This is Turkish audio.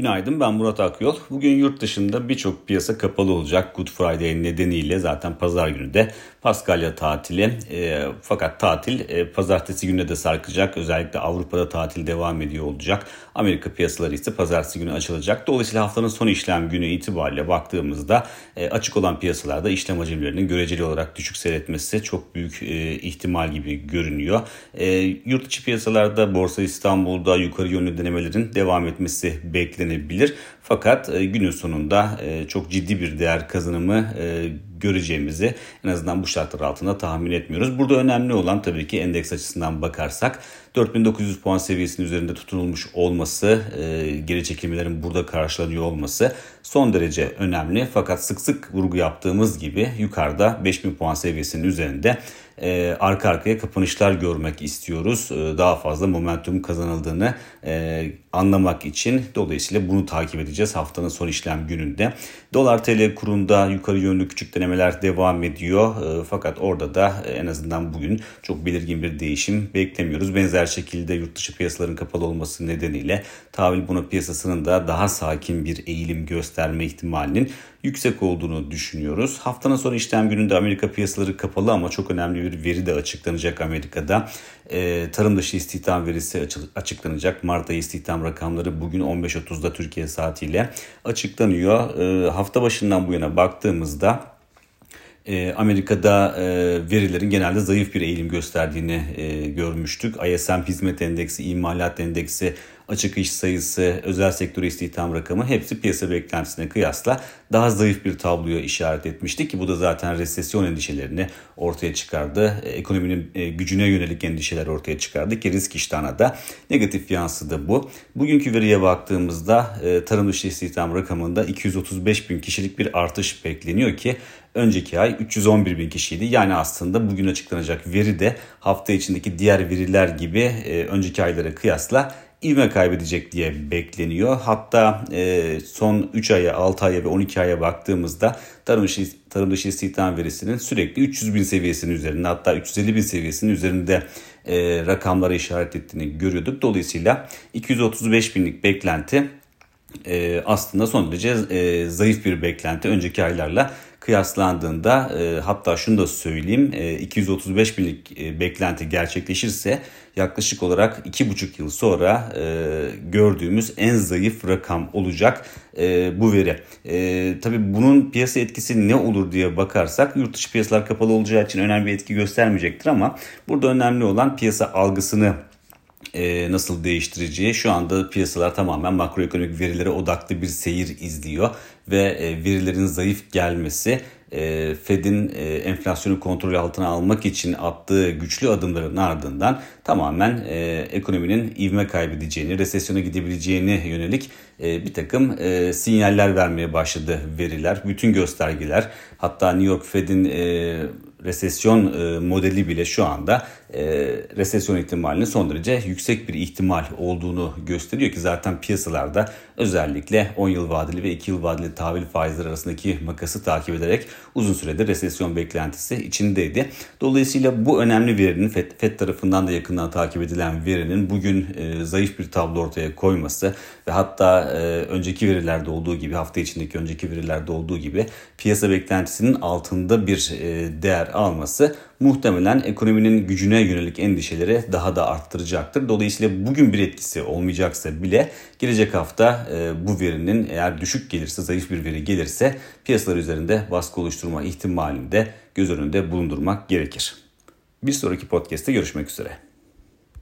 Günaydın ben Murat Akyol. Bugün yurt dışında birçok piyasa kapalı olacak. Good Friday nedeniyle zaten pazar günü de Paskalya tatili. E, fakat tatil e, pazartesi gününe de sarkacak. Özellikle Avrupa'da tatil devam ediyor olacak. Amerika piyasaları ise pazartesi günü açılacak. Dolayısıyla haftanın son işlem günü itibariyle baktığımızda e, açık olan piyasalarda işlem hacimlerinin göreceli olarak düşük seyretmesi çok büyük e, ihtimal gibi görünüyor. E, yurt içi piyasalarda Borsa İstanbul'da yukarı yönlü denemelerin devam etmesi beklenebilir. Fakat e, günün sonunda e, çok ciddi bir değer kazanımı e, göreceğimizi en azından bu şartlar altında tahmin etmiyoruz. Burada önemli olan tabii ki endeks açısından bakarsak 4900 puan seviyesinin üzerinde tutunulmuş olması, geri çekilmelerin burada karşılanıyor olması son derece önemli. Fakat sık sık vurgu yaptığımız gibi yukarıda 5000 puan seviyesinin üzerinde e, arka arkaya kapanışlar görmek istiyoruz. E, daha fazla momentum kazanıldığını e, anlamak için dolayısıyla bunu takip edeceğiz haftanın son işlem gününde. Dolar TL kurunda yukarı yönlü küçük denemeler devam ediyor. E, fakat orada da en azından bugün çok belirgin bir değişim beklemiyoruz. Benzer şekilde yurt dışı piyasaların kapalı olması nedeniyle tahvil bono piyasasının da daha sakin bir eğilim gösterme ihtimalinin yüksek olduğunu düşünüyoruz. Haftanın son işlem gününde Amerika piyasaları kapalı ama çok önemli bir veri de açıklanacak Amerika'da. E, tarım dışı istihdam verisi açıklanacak. Mart ayı istihdam rakamları bugün 15.30'da Türkiye saatiyle açıklanıyor. E, hafta başından bu yana baktığımızda e, Amerika'da e, verilerin genelde zayıf bir eğilim gösterdiğini e, görmüştük. ISM hizmet endeksi, imalat endeksi, açık iş sayısı, özel sektör istihdam rakamı hepsi piyasa beklentisine kıyasla daha zayıf bir tabloya işaret etmişti ki bu da zaten resesyon endişelerini ortaya çıkardı. Ekonominin gücüne yönelik endişeler ortaya çıkardı ki risk iştahına da negatif yansıdı bu. Bugünkü veriye baktığımızda tarım dışı istihdam rakamında 235 bin kişilik bir artış bekleniyor ki önceki ay 311 bin kişiydi. Yani aslında bugün açıklanacak veri de hafta içindeki diğer veriler gibi e, önceki aylara kıyasla ivme kaybedecek diye bekleniyor. Hatta e, son 3 aya, 6 aya ve 12 aya baktığımızda tarım dışı, tarım dışı istihdam verisinin sürekli 300 bin seviyesinin üzerinde hatta 350 bin seviyesinin üzerinde e, rakamlara işaret ettiğini görüyorduk. Dolayısıyla 235 binlik beklenti e, aslında son derece e, zayıf bir beklenti önceki aylarla kıyaslandığında e, hatta şunu da söyleyeyim e, 235 binlik e, beklenti gerçekleşirse yaklaşık olarak 2,5 yıl sonra e, gördüğümüz en zayıf rakam olacak e, bu veri. E, tabii bunun piyasa etkisi ne olur diye bakarsak yurt dışı piyasalar kapalı olacağı için önemli bir etki göstermeyecektir ama burada önemli olan piyasa algısını e, nasıl değiştireceği şu anda piyasalar tamamen makroekonomik verilere odaklı bir seyir izliyor ve e, verilerin zayıf gelmesi e, Fed'in e, enflasyonu kontrol altına almak için attığı güçlü adımların ardından tamamen e, ekonominin ivme kaybedeceğini, resesyona gidebileceğini yönelik e, bir takım e, sinyaller vermeye başladı veriler. Bütün göstergeler hatta New York Fed'in e, resesyon e, modeli bile şu anda e, resesyon ihtimalinin son derece yüksek bir ihtimal olduğunu gösteriyor ki zaten piyasalarda özellikle 10 yıl vadeli ve 2 yıl vadeli tahvil faizleri arasındaki makası takip ederek uzun süredir resesyon beklentisi içindeydi. Dolayısıyla bu önemli verinin FED, FED tarafından da yakından takip edilen verinin bugün e, zayıf bir tablo ortaya koyması ve hatta e, önceki verilerde olduğu gibi hafta içindeki önceki verilerde olduğu gibi piyasa beklentisinin altında bir e, değer alması muhtemelen ekonominin gücüne yönelik endişeleri daha da arttıracaktır. Dolayısıyla bugün bir etkisi olmayacaksa bile gelecek hafta e, bu verinin eğer düşük gelirse, zayıf bir veri gelirse piyasalar üzerinde baskı oluşturma ihtimalini de göz önünde bulundurmak gerekir. Bir sonraki podcast'te görüşmek üzere.